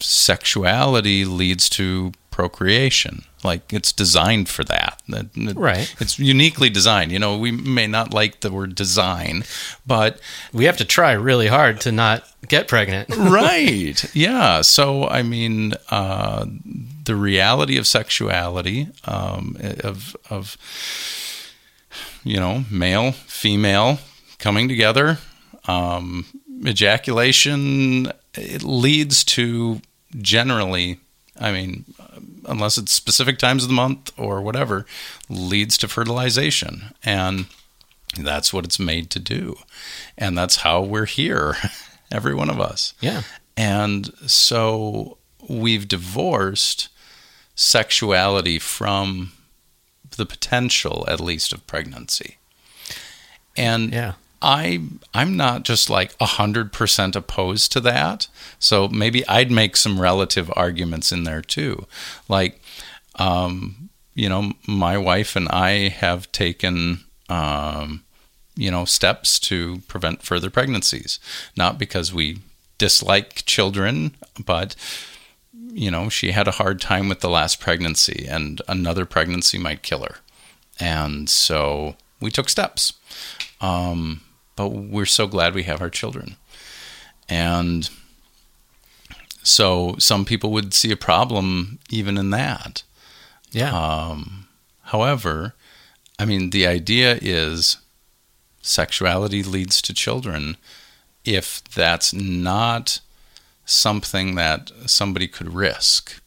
sexuality leads to procreation. Like, it's designed for that. Right. It's uniquely designed. You know, we may not like the word design, but We have to try really hard to not get pregnant. (laughs) right. Yeah. So, I mean, uh, the reality of sexuality, um, of, of, you know, male, female coming together, um, ejaculation, it leads to generally, I mean, unless it's specific times of the month or whatever, leads to fertilization. And that's what it's made to do. And that's how we're here, (laughs) every one of us. Yeah. And so we've divorced sexuality from the potential, at least, of pregnancy. And Yeah. I I'm not just like hundred percent opposed to that. So maybe I'd make some relative arguments in there too. Like, um, you know, my wife and I have taken um, you know, steps to prevent further pregnancies. Not because we dislike children, but you know, she had a hard time with the last pregnancy and another pregnancy might kill her. And so we took steps. Um, but we're so glad we have our children. And so some people would see a problem even in that. Yeah. Um, however, I mean, the idea is sexuality leads to children. If that's not something that somebody could risk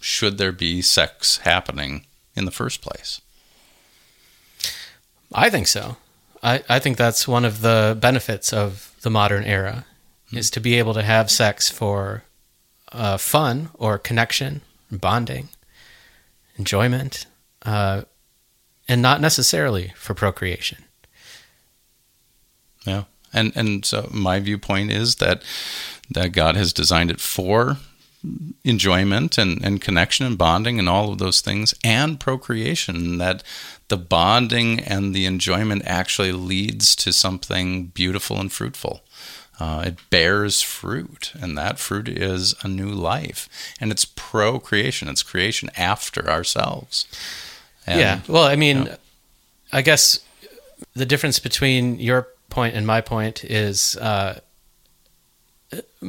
should there be sex happening in the first place. I think so. I, I think that's one of the benefits of the modern era mm-hmm. is to be able to have sex for uh, fun or connection, bonding, enjoyment, uh, and not necessarily for procreation. Yeah, and and so my viewpoint is that that God has designed it for enjoyment and, and connection and bonding and all of those things and procreation that the bonding and the enjoyment actually leads to something beautiful and fruitful. Uh, it bears fruit and that fruit is a new life. And it's procreation. It's creation after ourselves. And, yeah. Well i mean you know, i guess the difference between your point and my point is uh,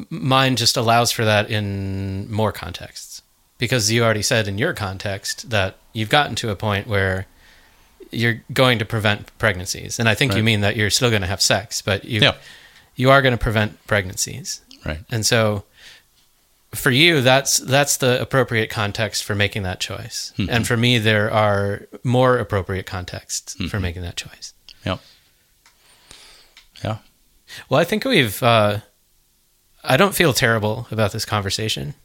mine just allows for that in more contexts. Because you already said in your context that you've gotten to a point where you're going to prevent pregnancies and i think right. you mean that you're still going to have sex but you yeah. you are going to prevent pregnancies right and so for you that's that's the appropriate context for making that choice mm-hmm. and for me there are more appropriate contexts mm-hmm. for making that choice yep yeah well i think we've uh, I don't feel terrible about this conversation.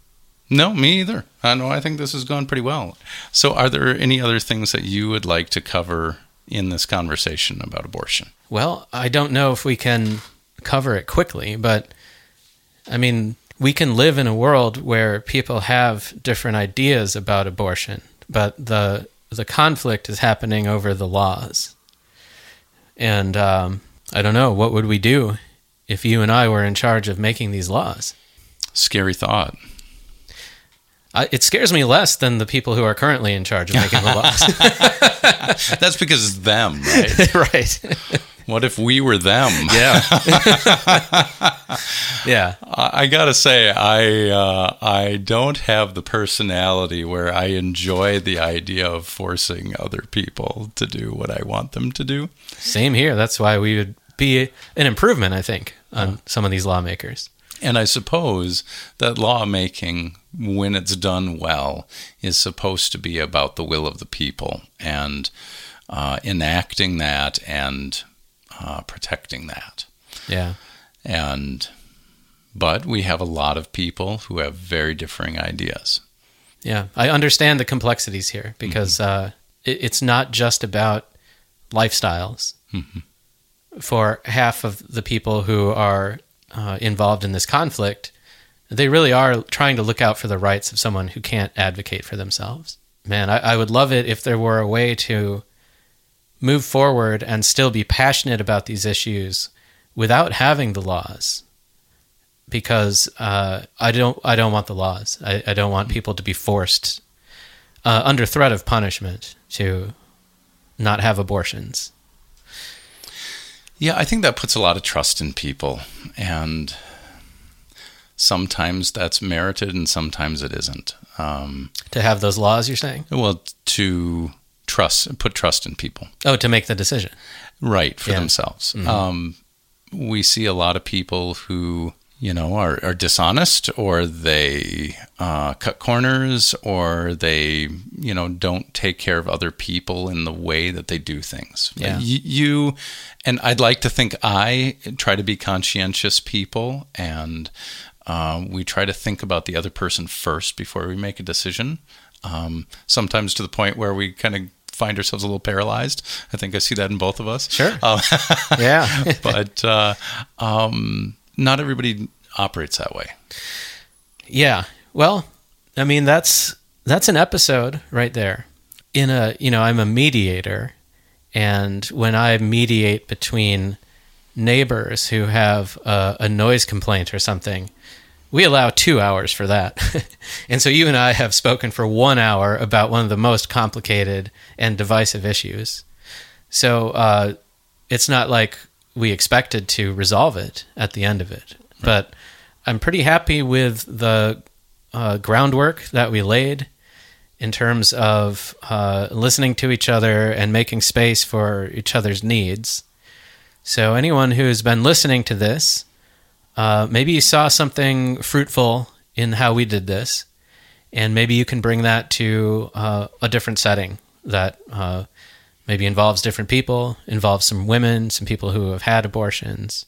No, me either. I know. I think this has gone pretty well. So, are there any other things that you would like to cover in this conversation about abortion? Well, I don't know if we can cover it quickly, but I mean, we can live in a world where people have different ideas about abortion, but the the conflict is happening over the laws. And um, I don't know what would we do if you and I were in charge of making these laws. Scary thought. I, it scares me less than the people who are currently in charge of making the laws. (laughs) That's because it's them, right? (laughs) right. What if we were them? Yeah. (laughs) yeah. I, I, gotta say, I uh, I don't have the personality where I enjoy the idea of forcing other people to do what I want them to do. Same here. That's why we would be an improvement, I think, on yeah. some of these lawmakers. And I suppose that lawmaking, when it's done well, is supposed to be about the will of the people and uh, enacting that and uh, protecting that. Yeah. And, but we have a lot of people who have very differing ideas. Yeah. I understand the complexities here because mm-hmm. uh, it, it's not just about lifestyles. Mm-hmm for half of the people who are uh, involved in this conflict, they really are trying to look out for the rights of someone who can't advocate for themselves. Man, I, I would love it if there were a way to move forward and still be passionate about these issues without having the laws because uh, I don't I don't want the laws. I, I don't want people to be forced uh, under threat of punishment to not have abortions. Yeah, I think that puts a lot of trust in people. And sometimes that's merited and sometimes it isn't. Um, to have those laws, you're saying? Well, to trust, put trust in people. Oh, to make the decision. Right, for yeah. themselves. Mm-hmm. Um, we see a lot of people who you know, are, are dishonest or they uh, cut corners or they, you know, don't take care of other people in the way that they do things. Yeah. You, you and I'd like to think I try to be conscientious people and uh, we try to think about the other person first before we make a decision. Um, sometimes to the point where we kind of find ourselves a little paralyzed. I think I see that in both of us. Sure. Um, (laughs) yeah. (laughs) but, uh, um, not everybody operates that way. Yeah. Well, I mean that's that's an episode right there. In a, you know, I'm a mediator and when I mediate between neighbors who have a, a noise complaint or something, we allow two hours for that. (laughs) and so you and I have spoken for one hour about one of the most complicated and divisive issues. So uh, it's not like we expected to resolve it at the end of it. But I'm pretty happy with the uh, groundwork that we laid in terms of uh, listening to each other and making space for each other's needs. So, anyone who's been listening to this, uh, maybe you saw something fruitful in how we did this, and maybe you can bring that to uh, a different setting that uh, maybe involves different people, involves some women, some people who have had abortions.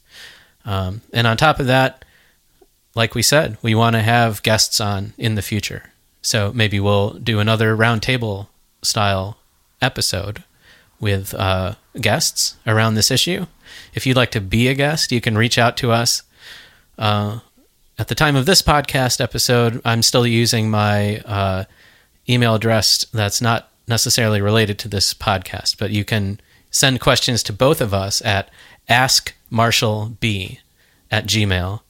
Um, and on top of that, like we said, we want to have guests on in the future. So maybe we'll do another roundtable style episode with uh, guests around this issue. If you'd like to be a guest, you can reach out to us. Uh, at the time of this podcast episode, I'm still using my uh, email address that's not necessarily related to this podcast, but you can send questions to both of us at askmarshallb at gmail.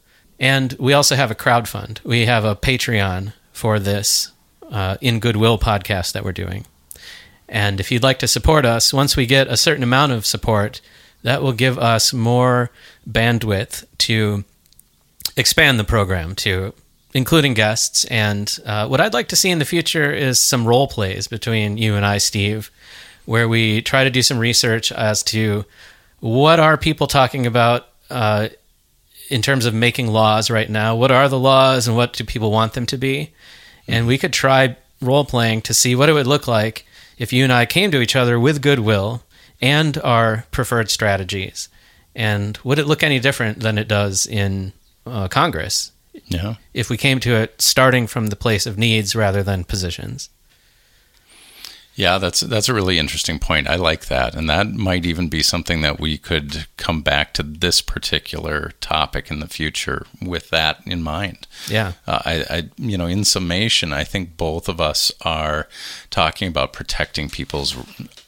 And we also have a crowdfund. We have a Patreon for this uh, In Goodwill podcast that we're doing. And if you'd like to support us, once we get a certain amount of support, that will give us more bandwidth to expand the program to including guests. And uh, what I'd like to see in the future is some role plays between you and I, Steve, where we try to do some research as to what are people talking about uh, in terms of making laws right now. What are the laws and what do people want them to be? And we could try role playing to see what it would look like if you and I came to each other with goodwill and our preferred strategies. And would it look any different than it does in uh, Congress? Yeah. If we came to it starting from the place of needs rather than positions. Yeah, that's that's a really interesting point. I like that, and that might even be something that we could come back to this particular topic in the future with that in mind. Yeah, uh, I, I, you know, in summation, I think both of us are talking about protecting people's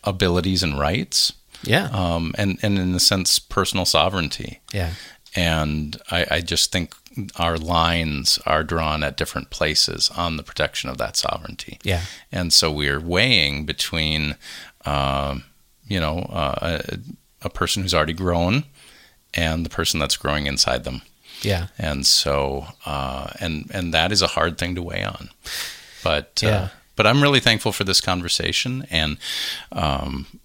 abilities and rights. Yeah, um, and and in a sense, personal sovereignty. Yeah, and I, I just think our lines are drawn at different places on the protection of that sovereignty. Yeah. And so we're weighing between, uh, you know, uh, a, a, person who's already grown and the person that's growing inside them. Yeah. And so, uh, and and that is a hard thing to weigh on. But uh, yeah. but I'm really thankful for this conversation and. Um,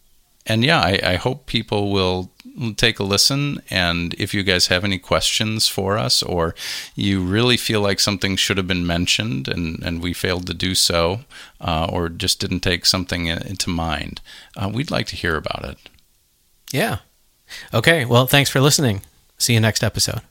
and yeah, I, I, hope people will take a listen. And if you guys have any questions for us, or you really feel like something should have been mentioned and, and we failed to do so, uh, or just didn't take something into mind, uh, we'd like to hear about it. Yeah. Okay. Well, thanks for listening. See you next episode.